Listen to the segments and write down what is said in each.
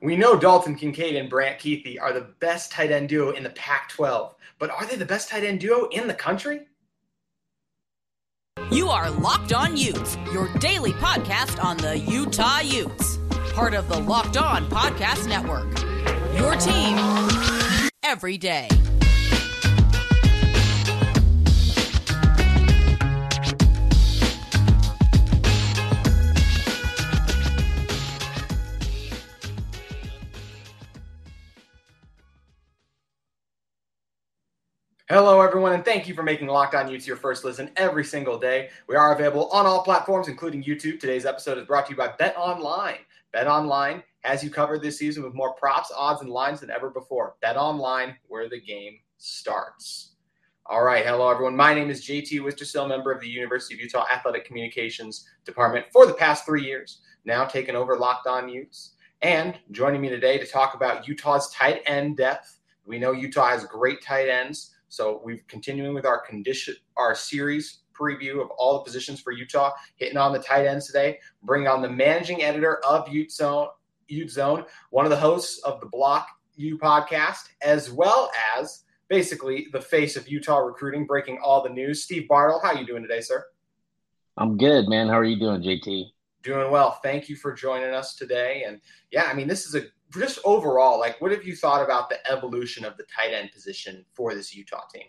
We know Dalton Kincaid and Brant Kuithe are the best tight end duo in the Pac 12, but are they the best tight end duo in the country? You are Locked On Utes, your daily podcast on the Utah Utes, part of the Locked On Podcast Network. Your team every day. Hello, everyone, and thank you for making Locked On Utes your first listen every single day. We are available on all platforms, including YouTube. Today's episode is brought to you by Bet Online. Bet Online has you covered this season with more props, odds, and lines than ever before. Bet Online, where the game starts. All right, hello, everyone. My name is JT Wistersill, member of the University of Utah Athletic Communications Department for the past three years, now taking over Locked On Utes. And joining me today to talk about Utah's tight end depth. We know Utah has great tight ends. So we've continuing with our condition, our series preview of all the positions for Utah, hitting on the tight ends today. Bringing on the managing editor of Ute Zone, Ute Zone, one of the hosts of the Block U podcast, as well as basically the face of Utah recruiting, breaking all the news. Steve Bartle, how are you doing today, sir? I'm good, man. How are you doing, JT? Doing well. Thank you for joining us today. And yeah, I mean, this is a just overall, like, what have you thought about the evolution of the tight end position for this Utah team?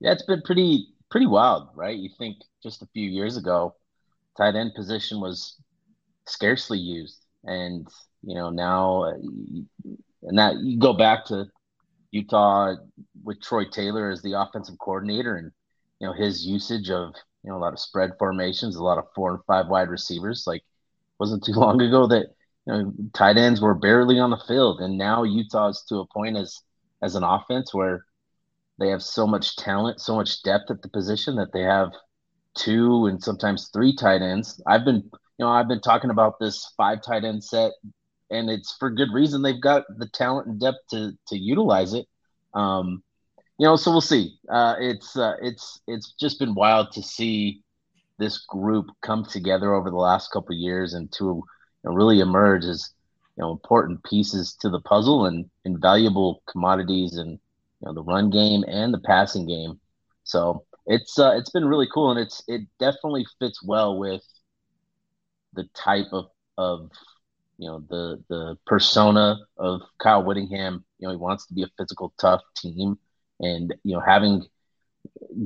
Yeah, it's been pretty pretty wild, right? You think just a few years ago, tight end position was scarcely used, and you know now, uh, and that you go back to Utah with Troy Taylor as the offensive coordinator, and you know his usage of you know a lot of spread formations, a lot of four and five wide receivers. Like, wasn't too long ago that know, tight ends were barely on the field, and now Utah's to a point as as an offense where they have so much talent, so much depth at the position that they have two and sometimes three tight ends. I've been, you know, I've been talking about this five tight end set, and it's for good reason. They've got the talent and depth to to utilize it. Um, you know, so we'll see. Uh, it's uh, it's it's just been wild to see this group come together over the last couple years and to know, really emerge as you know important pieces to the puzzle and invaluable commodities and you know the run game and the passing game. So it's uh, it's been really cool and it's it definitely fits well with the type of of you know the the persona of Kyle Whittingham. You know he wants to be a physical, tough team, and you know having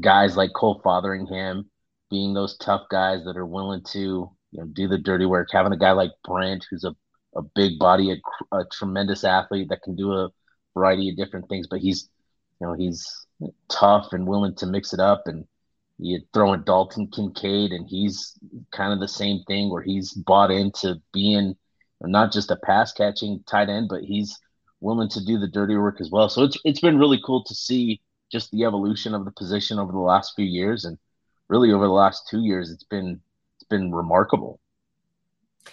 guys like Cole Fotheringham being those tough guys that are willing to you know, do the dirty work. Having a guy like Brant, who's a, a big body, a, a tremendous athlete that can do a variety of different things, but he's, you know, he's tough and willing to mix it up. And you throw in Dalton Kincaid, and he's kind of the same thing where he's bought into being not just a pass catching tight end, but he's willing to do the dirty work as well. So it's it's been really cool to see just the evolution of the position over the last few years, and really over the last two years, it's been been remarkable.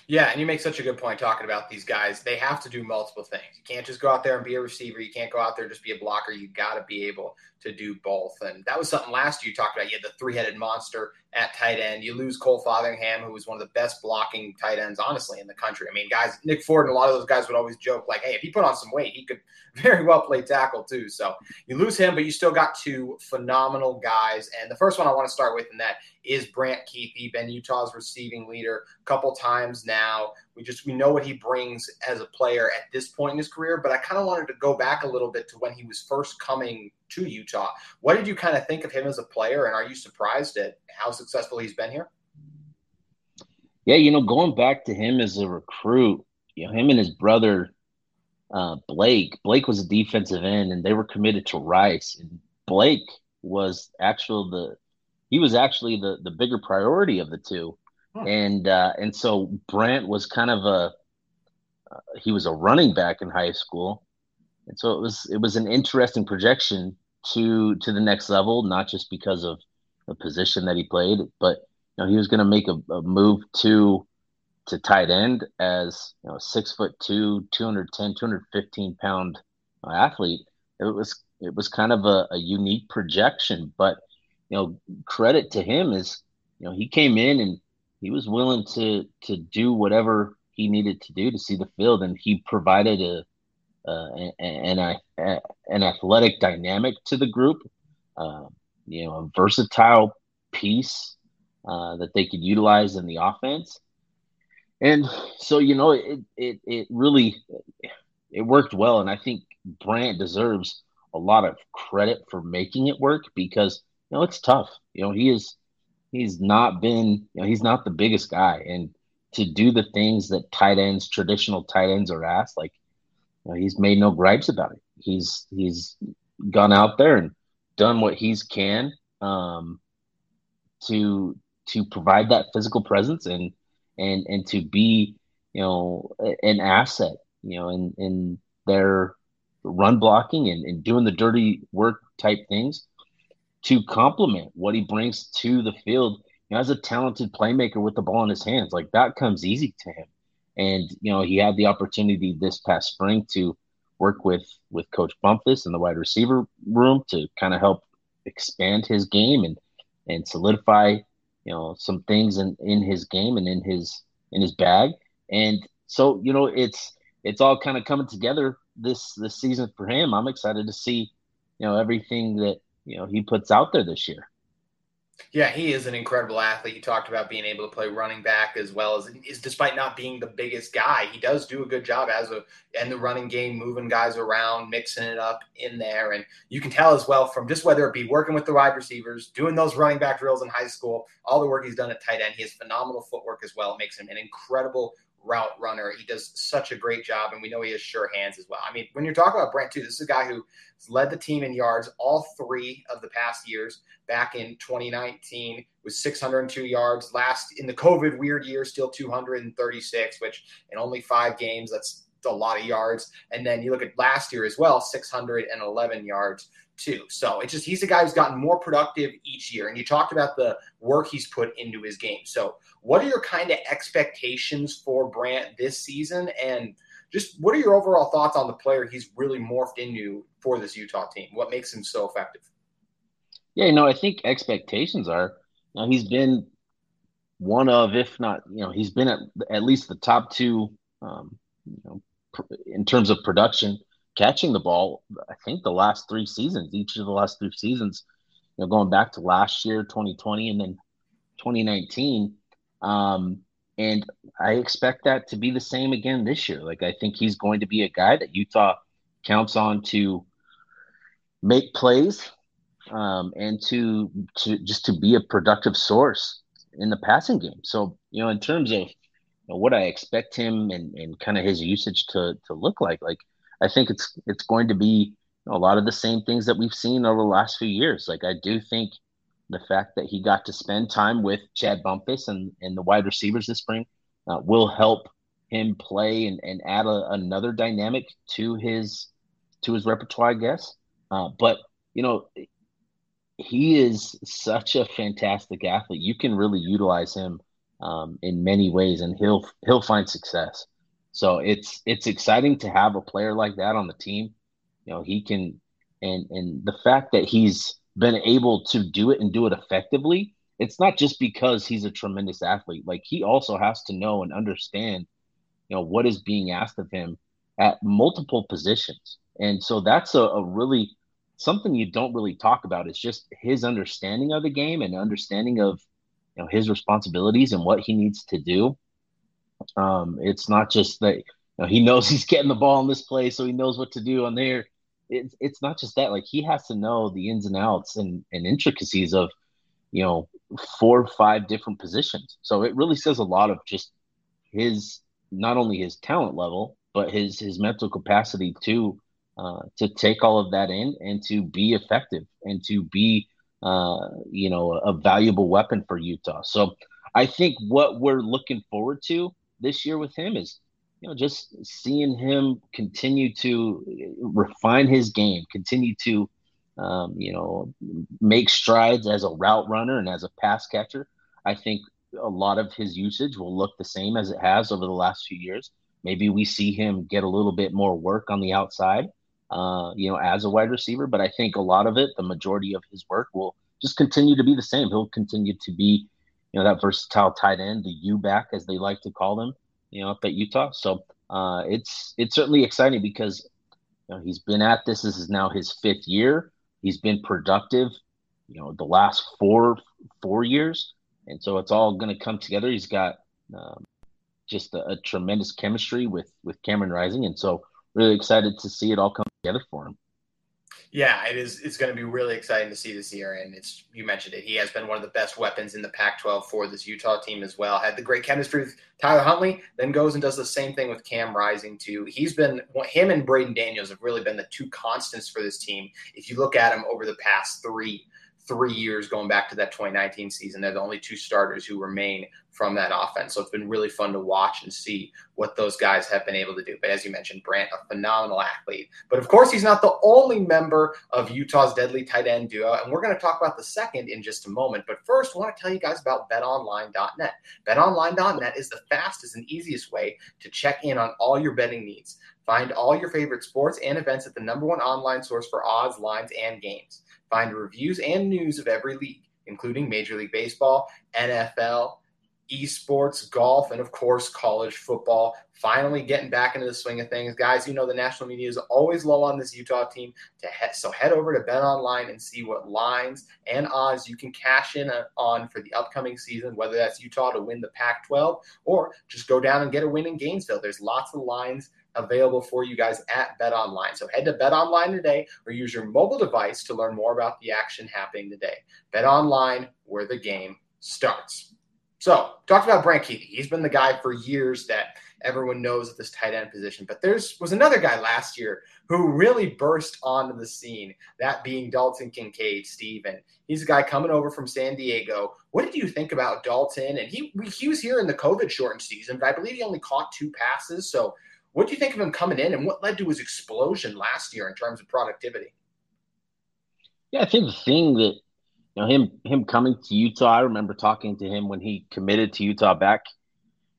Yeah, and you make such a good point talking about these guys. They have to do multiple things. You can't just go out there and be a receiver. You can't go out there and just be a blocker. You got to be able to do both. And that was something last year you talked about. You had the three headed monster at tight end. You lose Cole Fotheringham, who was one of the best blocking tight ends, honestly, in the country. I mean, guys, Nick Ford and a lot of those guys would always joke, like, hey, if he put on some weight, he could very well play tackle, too. So you lose him, but you still got two phenomenal guys. And the first one I want to start with, and that is Brant Kuithe, been Utah's receiving leader a couple times now. We just we know what he brings as a player at this point in his career, but I kind of wanted to go back a little bit to when he was first coming to Utah. What did you kind of think of him as a player, and are you surprised at how successful he's been here? Yeah, you know, going back to him as a recruit, you know, him and his brother uh, Blake. Blake was a defensive end, and they were committed to Rice. And Blake was actually the he was actually the the bigger priority of the two and uh, and so Brant was kind of a uh, he was a running back in high school, and so it was it was an interesting projection to to the next level, not just because of the position that he played, but you know he was going to make a, a, move to to tight end as you know six foot two, 210, 215 pound athlete. It was it was kind of a, a unique projection, but you know credit to him is you know he came in and he was willing to to do whatever he needed to do to see the field, and he provided a uh, an, an, an athletic dynamic to the group, uh, you know, a versatile piece uh, that they could utilize in the offense. And so, you know, it, it, it really, it worked well. And I think Brant deserves a lot of credit for making it work because, you know, it's tough. You know, he is, he's not been, you know, he's not the biggest guy. And to do the things that tight ends, traditional tight ends are asked, like, he's made no gripes about it. He's he's gone out there and done what he's can um, to to provide that physical presence and and and to be you know an asset you know in in their run blocking and, and doing the dirty work type things to complement what he brings to the field you know, as a talented playmaker with the ball in his hands like that comes easy to him and you know, he had the opportunity this past spring to work with with Coach Bumphis in the wide receiver room to kind of help expand his game and and solidify you know some things in in his game and in his in his bag. And so you know, it's it's all kind of coming together this this season for him. I'm excited to see you know everything that you know he puts out there this year. Yeah, he is an incredible athlete. You talked about being able to play running back as well as is despite not being the biggest guy, he does do a good job as a and the running game, moving guys around, mixing it up in there. And you can tell as well from just whether it be working with the wide receivers, doing those running back drills in high school, all the work he's done at tight end. He has phenomenal footwork as well. It makes him an incredible route runner. He does such a great job, and we know he has sure hands as well. I mean, when you're talking about Brant, too, this is a guy who led the team in yards all three of the past years. Back in 2019, was 602 yards. Last in the COVID weird year, still 236, which in only five games, that's a lot of yards. And then you look at last year as well, 611 yards too. So it's just he's a guy who's gotten more productive each year. And you talked about the work he's put into his game. So what are your kind of expectations for Brant this season? And just what are your overall thoughts on the player he's really morphed into for this Utah team? What makes him so effective? Yeah, you know, I think expectations are you know, he's been one of, if not, you know, he's been at at least the top two, um, you know, in terms of production catching the ball. I think the last three seasons, each of the last three seasons, you know, going back to last year, 2020, and then 2019. Um, and I expect that to be the same again this year. Like I think he's going to be a guy that Utah counts on to make plays um, and to to just to be a productive source in the passing game. So you know, in terms of you know, what I expect him and, and kind of his usage to to look like, like I think it's it's going to be a lot of the same things that we've seen over the last few years. Like I do think the fact that he got to spend time with Chad Bumphis and, and the wide receivers this spring uh, will help him play and, and add a, another dynamic to his to his repertoire, I guess. Uh, but you know, he is such a fantastic athlete. You can really utilize him um, in many ways, and he'll he'll find success. So it's it's exciting to have a player like that on the team. You know, he can and and the fact that he's been able to do it and do it effectively, it's not just because he's a tremendous athlete. Like he also has to know and understand, you know, what is being asked of him at multiple positions. And so that's a, a really something you don't really talk about is just his understanding of the game and understanding of you know his responsibilities and what he needs to do um, it's not just that you know, he knows he's getting the ball in this place, so he knows what to do on there. It's it's not just that. Like he has to know the ins and outs and, and intricacies of you know four or five different positions. So it really says a lot of just his not only his talent level, but his his mental capacity to uh, to take all of that in and to be effective and to be uh, you know a valuable weapon for Utah. So I think what we're looking forward to this year with him is you know just seeing him continue to refine his game continue to um, you know make strides as a route runner and as a pass catcher i think a lot of his usage will look the same as it has over the last few years. Maybe we see him get a little bit more work on the outside uh, you know as a wide receiver but i think a lot of it the majority of his work will just continue to be the same. He'll continue to be you know, that versatile tight end, the U back, as they like to call them, you know, up at Utah. So uh, it's it's certainly exciting because you know, he's been at this. This is now his fifth year. He's been productive, you know, the last four four years, and so it's all going to come together. He's got um, just a, a, tremendous chemistry with with Cameron Rising, and so really excited to see it all come together for him. Yeah, it is. It's going to be really exciting to see this year, and it's you mentioned it. He has been one of the best weapons in the Pac-12 for this Utah team as well. Had the great chemistry with Tyler Huntley, then goes and does the same thing with Cam Rising too. He's been him and Braeden Daniels have really been the two constants for this team. If you look at him over the past three three years going back to that 2019 season. They're the only two starters who remain from that offense. So it's been really fun to watch and see what those guys have been able to do. But as you mentioned, Brant, a phenomenal athlete. But of course, he's not the only member of Utah's deadly tight end duo. And we're going to talk about the second in just a moment. But first, I want to tell you guys about betonline.net. Betonline.net is the fastest and easiest way to check in on all your betting needs. Find all your favorite sports and events at the number one online source for odds, lines, and games. Find reviews and news of every league, including Major League Baseball, NFL, esports, golf, and of course, college football. Finally getting back into the swing of things. Guys, you know the national media is always low on this Utah team. To so head over to Bet Online and see what lines and odds you can cash in on for the upcoming season, whether that's Utah to win the Pac 12 or just go down and get a win in Gainesville. There's lots of lines available for you guys at Bet Online. So head to Bet Online today or use your mobile device to learn more about the action happening today. Bet Online, where the game starts. So, talked about Brant Kuithe. He's been the guy for years that everyone knows at this tight end position. But there's was another guy last year who really burst onto the scene, that being Dalton Kincaid, Stephen. He's a guy coming over from San Diego. What did you think about Dalton? And he he was here in the COVID shortened season, but I believe he only caught two passes. So what do you think of him coming in, and what led to his explosion last year in terms of productivity? Yeah, I think the thing that you know him him coming to Utah. I remember talking to him when he committed to Utah back,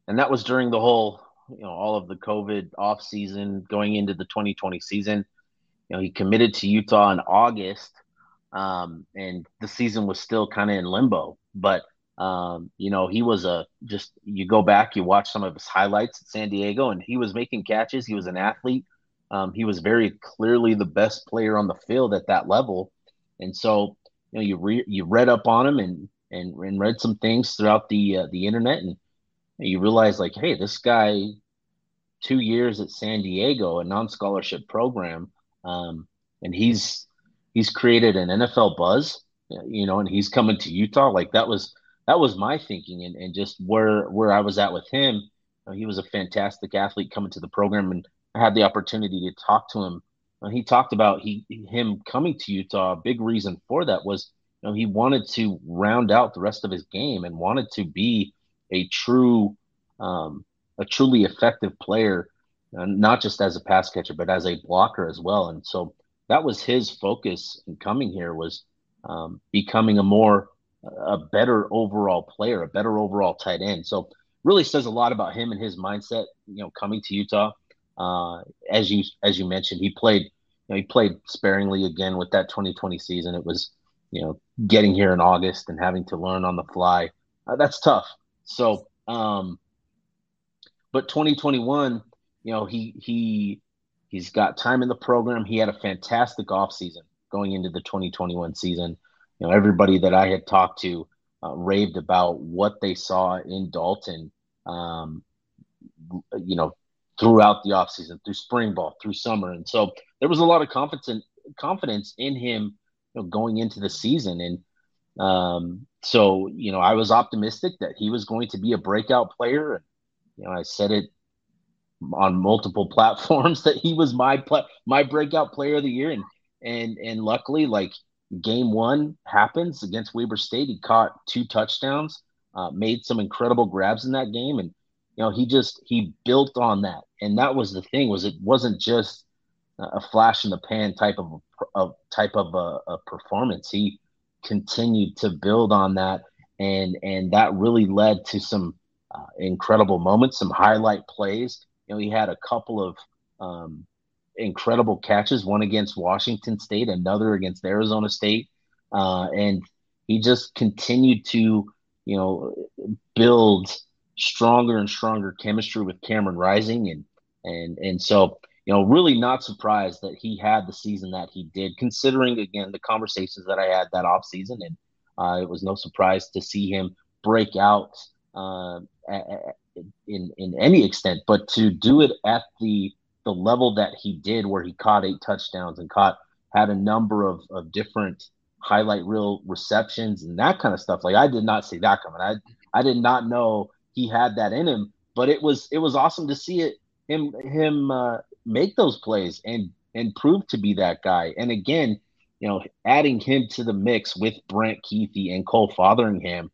and that was during the whole you know all of the COVID off season going into the 2020 season. You know, he committed to Utah in August, um, and the season was still kind of in limbo. But um, you know, he was a just you go back, you watch some of his highlights at San Diego, and he was making catches. He was an athlete. Um, he was very clearly the best player on the field at that level, and so you know you re- you read up on him and and, and read some things throughout the uh, the internet, and you realize like, hey, this guy, two years at San Diego, a non scholarship program, um, and he's he's created an NFL buzz, you know, and he's coming to Utah. Like that was that was my thinking and, and just where where I was at with him. He was a fantastic athlete coming to the program, and I had the opportunity to talk to him. He talked about he him coming to Utah. A big reason for that was you know he wanted to round out the rest of his game and wanted to be a true um, a truly effective player, uh, not just as a pass catcher but as a blocker as well. And so that was his focus in coming here was um, becoming a more a better overall player, a better overall tight end. So really says a lot about him and his mindset. You know, coming to Utah, uh, as you as you mentioned, he played. You know, he played sparingly again with that 2020 season. It was, you know, getting here in August and having to learn on the fly. Uh, that's tough. So, um, but 2021, you know, he he he's got time in the program. He had a fantastic offseason going into the 2021 season you know everybody that I had talked to uh, raved about what they saw in Dalton. Um, you know, throughout the offseason, through spring ball, through summer, and so there was a lot of confidence confidence in him you know, going into the season, and um, so you know I was optimistic that he was going to be a breakout player. And, You know, I said it on multiple platforms that he was my my breakout player of the year, and and and luckily, like game one happens against Weber State. He caught two touchdowns, uh, made some incredible grabs in that game, and you know he just he built on that. And that was the thing was it wasn't just a flash in the pan type of a, type of a, a performance. He continued to build on that, and and that really led to some uh, incredible moments, some highlight plays. You know, he had a couple of um, incredible catches, one against Washington State, another against Arizona State. Uh, and he just continued to, you know, build stronger and stronger chemistry with Cameron Rising, and and and so you know, really not surprised that he had the season that he did, considering again the conversations that I had that off season, and uh, it was no surprise to see him break out uh, in in any extent, but to do it at the the level that he did, where he caught eight touchdowns and caught had a number of, of different highlight reel receptions and that kind of stuff. Like I did not see that coming. I I did not know he had that in him, but it was it was awesome to see it him him uh, make those plays and and prove to be that guy. And again, you know, adding him to the mix with Brant Kuithe and Cole Fotheringham,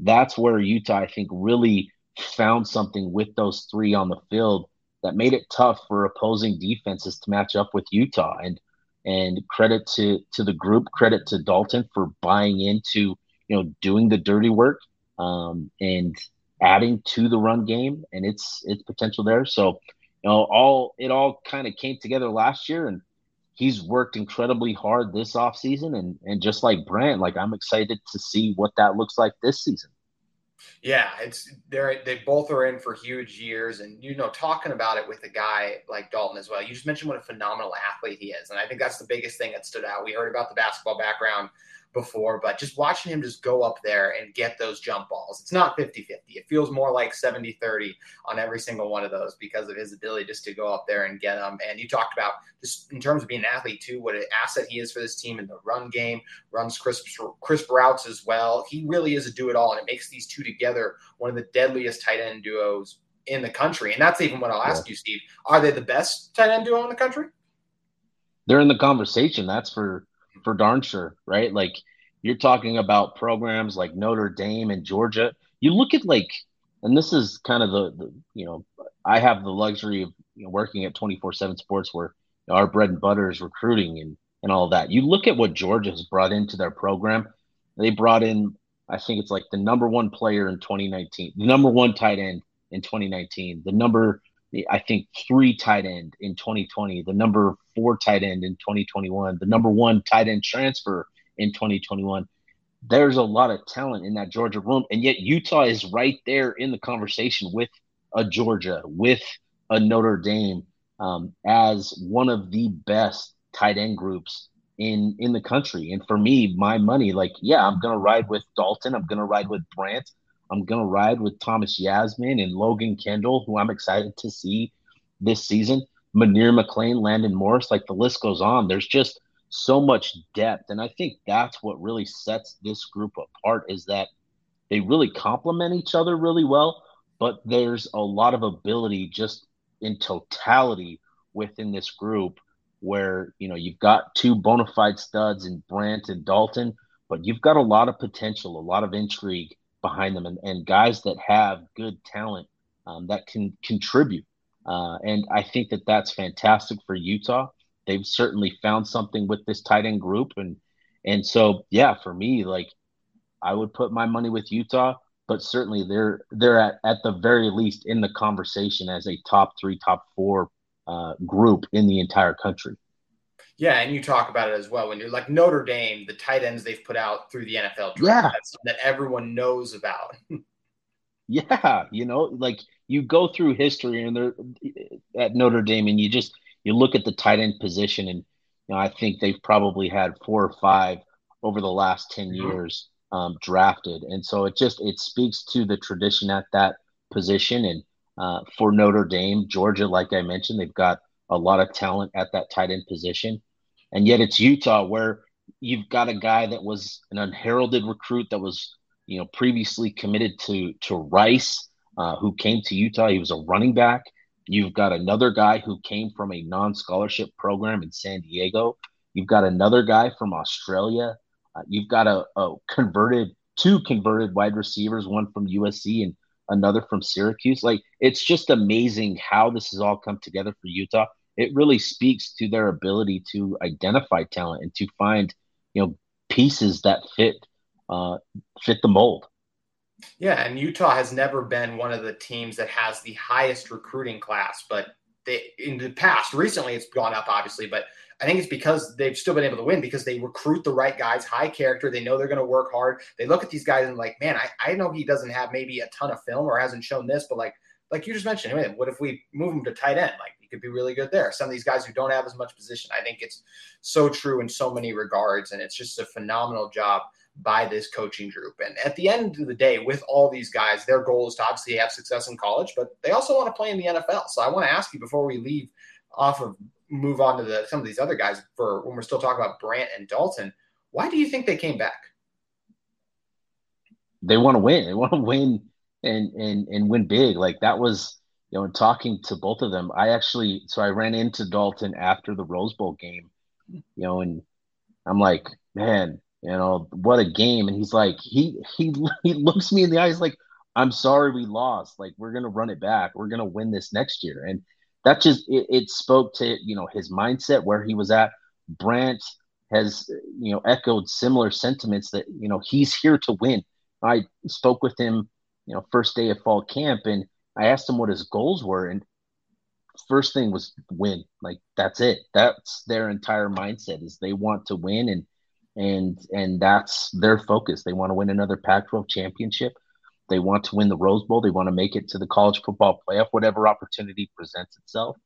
that's where Utah I think really found something with those three on the field that made it tough for opposing defenses to match up with Utah. And and credit to to the group, credit to Dalton for buying into you know doing the dirty work um, and adding to the run game and its its potential there. So you know all it all kind of came together last year and he's worked incredibly hard this offseason and and just like Brant, like I'm excited to see what that looks like this season. Yeah, it's they're they both are in for huge years, and you know, talking about it with a guy like Dalton as well. You just mentioned what a phenomenal athlete he is, and I think that's the biggest thing that stood out. We heard about the basketball background before, but just watching him just go up there and get those jump balls, it's not 50 50. It feels more like 70 30 on every single one of those because of his ability just to go up there and get them. And you talked about just in terms of being an athlete, too, what an asset he is for this team in the run game, runs crisp, crisp routes as well. He really is a do it all, and it makes these two together one of the deadliest tight end duos in the country. And that's even what I'll ask yeah. you, Steve. Are they the best tight end duo in the country? They're in the conversation. That's for for darn sure, right? Like you're talking about programs like Notre Dame and Georgia. You look at like, and this is kind of the, the you know, I have the luxury of you know, working at 24 7 sports where our bread and butter is recruiting and, and all that. You look at what Georgia has brought into their program. They brought in, I think it's like the number one player in 2019, the number one tight end in 2019, the number I think three tight end in 2020, the number four tight end in 2021, the number one tight end transfer in 2021. There's a lot of talent in that Georgia room, and yet Utah is right there in the conversation with a Georgia, with a Notre Dame, um, as one of the best tight end groups in in the country. And for me, my money, like, yeah, I'm gonna ride with Dalton. I'm gonna ride with Brant. I'm to ride with Thomas Yassmin and Logan Kendall, who I'm excited to see this season. Munir McClain, Landon Morris, like the list goes on. There's just so much depth. And I think that's what really sets this group apart is that they really complement each other really well, but there's a lot of ability just in totality within this group where, you know, you've got two bona fide studs in Brant and Dalton, but you've got a lot of potential, a lot of intrigue behind them and, and guys that have good talent um, that can contribute. Uh, and I think that that's fantastic for Utah. They've certainly found something with this tight end group. And, and so, yeah, for me, like I would put my money with Utah, but certainly they're, they're at, at the very least in the conversation as a top three, top four uh, group in the entire country. Yeah, and you talk about it as well when you're like Notre Dame, the tight ends they've put out through the NFL draft yeah. that everyone knows about. yeah, you know, like you go through history and they're at Notre Dame and you just you look at the tight end position and you know, I think they've probably had four or five over the last 10 mm-hmm. years um, drafted. And so it just it speaks to the tradition at that position and uh, for Notre Dame, Georgia, like I mentioned, they've got a lot of talent at that tight end position. And yet it's Utah where you've got a guy that was an unheralded recruit that was, you know, previously committed to to Rice, uh, who came to Utah. He was a running back. You've got another guy who came from a non-scholarship program in San Diego. You've got another guy from Australia. Uh, you've got a, a converted two converted wide receivers, one from USC and another from Syracuse. Like it's just amazing how this has all come together for Utah. It really speaks to their ability to identify talent and to find, you know, pieces that fit uh, fit the mold. Yeah, and Utah has never been one of the teams that has the highest recruiting class, but they in the past, recently it's gone up, obviously, but I think it's because they've still been able to win because they recruit the right guys, high character. They know they're going to work hard. They look at these guys and like, man, I, I know he doesn't have maybe a ton of film or hasn't shown this, but like like you just mentioned, hey, what if we move him to tight end? Like he could be really good there. Some of these guys who don't have as much position, I think it's so true in so many regards, and it's just a phenomenal job by this coaching group. And at the end of the day, with all these guys, their goal is to obviously have success in college, but they also want to play in the NFL. So I want to ask you before we leave off of move on to the some of these other guys for when we're still talking about Brant and Dalton. Why do you think they came back? They want to win. They want to win and and and win big. Like that was, you know, in talking to both of them. I actually so I ran into Dalton after the Rose Bowl game, you know, and I'm like, man, you know, what a game. And he's like, he he he looks me in the eyes like, I'm sorry we lost. Like we're gonna run it back. We're gonna win this next year. And that just it, it spoke to you know his mindset where he was at. Brant has you know echoed similar sentiments that you know he's here to win. I spoke with him, you know, first day of fall camp, and I asked him what his goals were, and first thing was win. Like that's it. That's their entire mindset is they want to win, and and and that's their focus. They want to win another Pac-12 championship. They want to win the Rose Bowl. They want to make it to the college football playoff, whatever opportunity presents itself.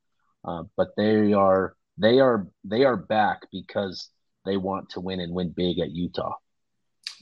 Uh, but they are they are they are back because they want to win and win big at Utah.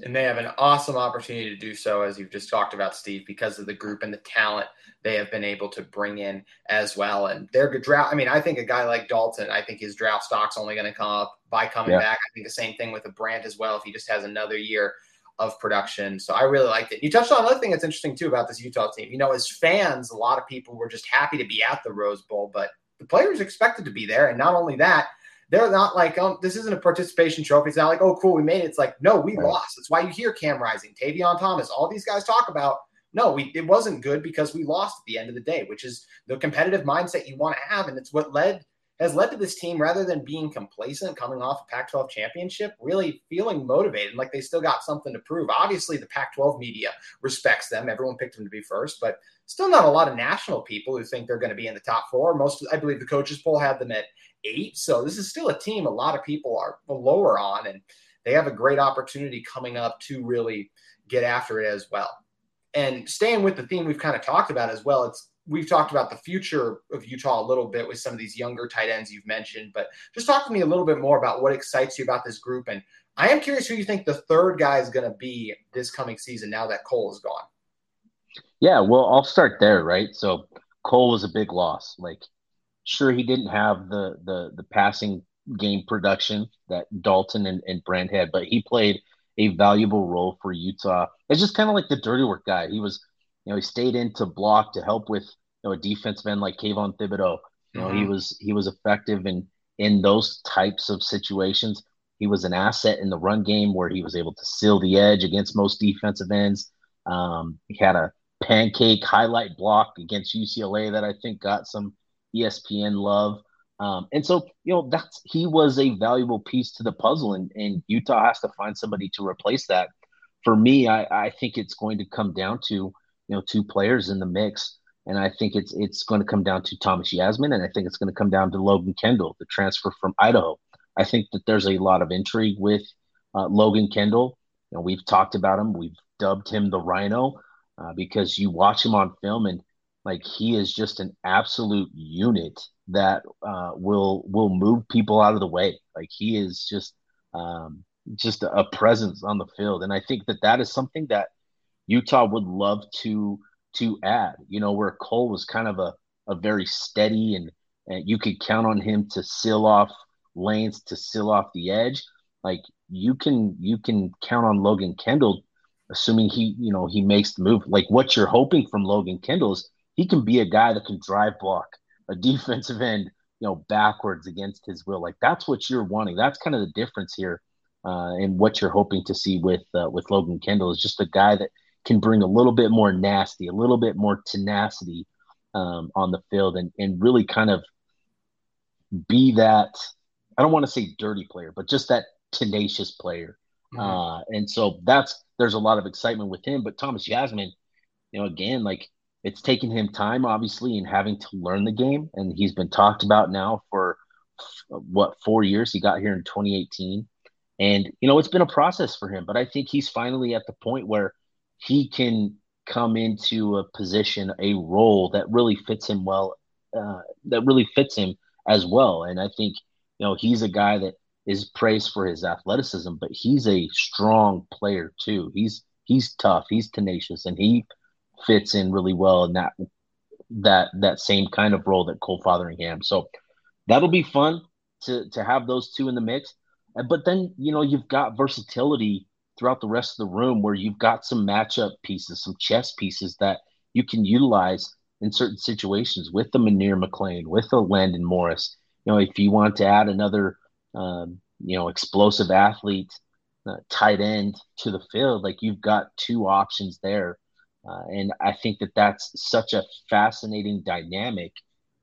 And they have an awesome opportunity to do so, as you've just talked about, Steve, because of the group and the talent they have been able to bring in as well. And their draft. I mean, I think a guy like Dalton, I think his draft stock's only going to come up by coming yeah. back. I think the same thing with a Brant as well. If he just has another year of production. So I really liked it. You touched on another thing that's interesting too about this Utah team. You know, as fans, a lot of people were just happy to be at the Rose Bowl, but the players expected to be there. And not only that, they're not like, um, this isn't a participation trophy. It's not like, oh, cool, we made it. It's like, no, we right. lost. That's why you hear Cam Rising, Tavion Thomas, all these guys talk about. No, we it wasn't good because we lost at the end of the day, which is the competitive mindset you want to have, and it's what led has led to this team rather than being complacent coming off a Pac 12 championship, really feeling motivated like they still got something to prove. Obviously, the Pac 12 media respects them. Everyone picked them to be first, but still not a lot of national people who think they're going to be in the top four. Most, I believe, the coaches poll had them at eight. So this is still a team a lot of people are lower on, and they have a great opportunity coming up to really get after it as well. And staying with the theme we've kind of talked about as well, it's we've talked about the future of Utah a little bit with some of these younger tight ends you've mentioned, but just talk to me a little bit more about what excites you about this group. And I am curious who you think the third guy is going to be this coming season now that Cole is gone. Yeah, well, I'll start there, right? So Cole was a big loss. Like, sure, he didn't have the the the passing game production that Dalton and, and Brant had, but he played a valuable role for Utah. It's just kind of like the dirty work guy. He was you know, he stayed in to block to help with you know a defensive end like Kayvon Thibodeaux. You know, mm-hmm. he was he was effective in in those types of situations. He was an asset in the run game where he was able to seal the edge against most defensive ends. Um, he had a pancake highlight block against UCLA that I think got some ESPN love. Um, and so, you know, that's he was a valuable piece to the puzzle, and, and Utah has to find somebody to replace that. For me, I, I think it's going to come down to you know two players in the mix. And I think it's it's going to come down to Thomas Yassmin, and I think it's going to come down to Logan Kendall, the transfer from Idaho. I think that there's a lot of intrigue with uh, Logan Kendall. You know, we've talked about him. We've dubbed him the Rhino uh, because you watch him on film, and like he is just an absolute unit that uh, will will move people out of the way. Like he is just um, just a presence on the field, and I think that that is something that Utah would love to to add. You know, where Cole was kind of a, a very steady and, and you could count on him to seal off lanes to seal off the edge. Like you can you can count on Logan Kendall, assuming he you know he makes the move. Like what you're hoping from Logan Kendall is he can be a guy that can drive block a defensive end, you know, backwards against his will. Like that's what you're wanting. That's kind of the difference here, uh, and what you're hoping to see with uh, with Logan Kendall is just a guy that can bring a little bit more nasty, a little bit more tenacity um, on the field, and and really kind of be that. I don't want to say dirty player, but just that tenacious player. Mm-hmm. Uh, and so that's there's a lot of excitement with him. But Thomas Yassmin, you know, again, like it's taken him time, obviously, in having to learn the game, and he's been talked about now for what four years. He got here in 2018, and you know it's been a process for him. But I think he's finally at the point where he can come into a position, a role that really fits him well, uh, that really fits him as well. And I think you know he's a guy that is praised for his athleticism, but he's a strong player too. He's he's tough, he's tenacious, and he fits in really well in that that that same kind of role that Cole Fotheringham. So that'll be fun to to have those two in the mix. But then you know you've got versatility throughout the rest of the room where you've got some matchup pieces, some chess pieces that you can utilize in certain situations with the Munir McClain, with the Landon Morris. You know, if you want to add another, um, you know, explosive athlete, uh, tight end to the field, like you've got two options there. Uh, and I think that that's such a fascinating dynamic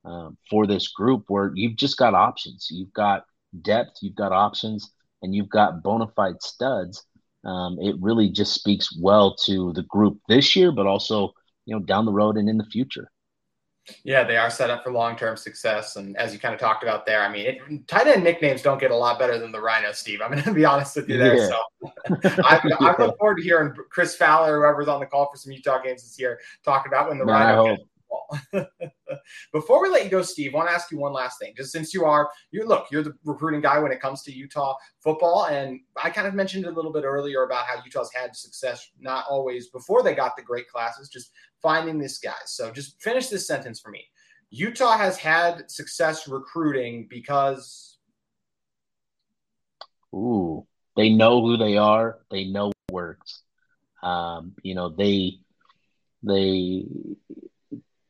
um, for this group where you've just got options. You've got depth, you've got options, and you've got bona fide studs. Um, it really just speaks well to the group this year, but also you know down the road and in the future. Yeah, they are set up for long term success. And as you kind of talked about there, I mean, it, tight end nicknames don't get a lot better than the Rhino, Steve. I'm going to be honest with you there. Yeah. So I, I, look forward to hearing Chris Fowler, whoever's on the call for some Utah games this year, talk about when the Man, Rhino Before we let you go, Steve, I want to ask you one last thing. Just since you are, you look, you're the recruiting guy when it comes to Utah football, and I kind of mentioned a little bit earlier about how Utah's had success not always before they got the great classes, just finding these guys. So just finish this sentence for me. Utah has had success recruiting because. Ooh, they know who they are. They know works. Um, you know, they they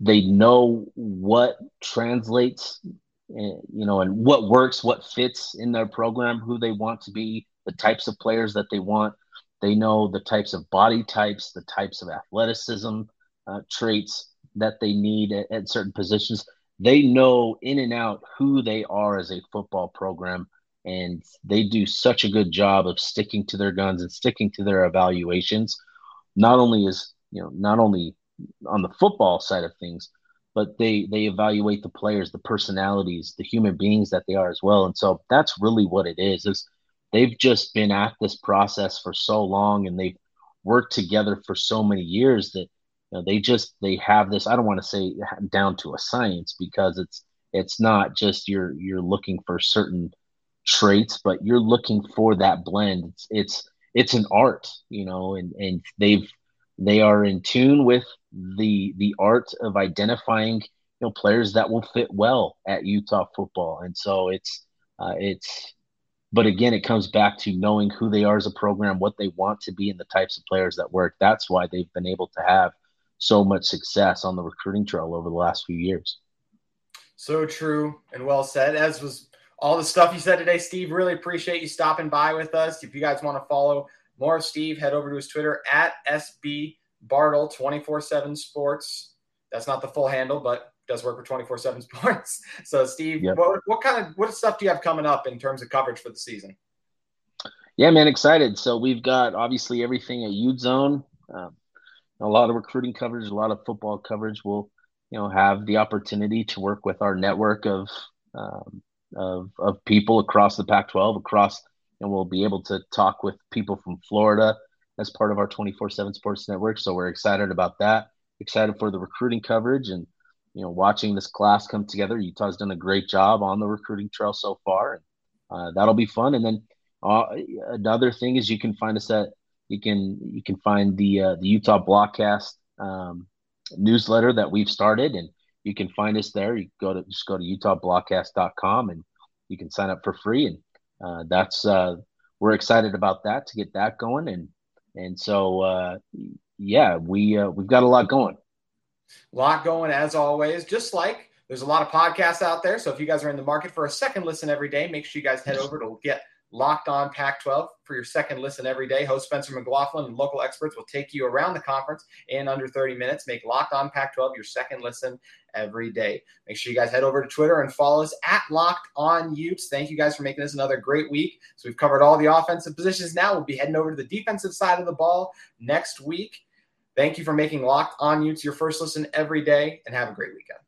they know what translates eh, you know and what works what fits in their program who they want to be the types of players that they want. They know the types of body types the types of athleticism uh, traits that they need at, at certain positions. They know in and out who they are as a football program and they do such a good job of sticking to their guns and sticking to their evaluations. Not only is you know not only on the football side of things, but they they evaluate the players, the personalities, the human beings that they are as well. And so that's really what it is. Is they've just been at this process for so long and they've worked together for so many years that you know, they just they have this I don't want to say down to a science because it's it's not just you're you're looking for certain traits but you're looking for that blend it's it's it's an art you know and and they've they are in tune with the the art of identifying you know players that will fit well at Utah football, and so it's uh, it's. But again, it comes back to knowing who they are as a program, what they want to be, and the types of players that work. That's why they've been able to have so much success on the recruiting trail over the last few years. So true and well said. As was all the stuff you said today, Steve. Really appreciate you stopping by with us. If you guys want to follow more of Steve, head over to his Twitter at SB Bartle 24 7 Sports. That's not the full handle, but does work for 24 7 Sports. So, Steve, yep. what, what kind of what stuff do you have coming up in terms of coverage for the season? Yeah, man, excited. So, we've got obviously everything at Ute Zone, um, a lot of recruiting coverage, a lot of football coverage. We'll you know have the opportunity to work with our network of um, of, of people across the Pac-12, across and we'll be able to talk with people from Florida as part of our 24/7 Sports Network. So we're excited about that. Excited for the recruiting coverage and you know watching this class come together. Utah's done a great job on the recruiting trail so far, and uh, that'll be fun. And then uh, another thing is you can find us at you can you can find the uh, the Utah Blockcast um, newsletter that we've started, and you can find us there. You go to just go to utahblockcast.com and you can sign up for free and uh, that's uh, we're excited about that to get that going, and and so uh, yeah, we uh, we've got a lot going. A lot going as always. Just like there's a lot of podcasts out there, so if you guys are in the market for a second listen every day, make sure you guys head over to get Locked On Pac 12 for your second listen every day. Host Spencer McLaughlin and local experts will take you around the conference in under 30 minutes. Make Locked On Pac 12 your second listen every day. Make sure you guys head over to Twitter and follow us at Locked On Utes. Thank you guys for making this another great week. So we've covered all the offensive positions now. We'll be heading over to the defensive side of the ball next week. Thank you for making Locked On Utes your first listen every day, and have a great weekend.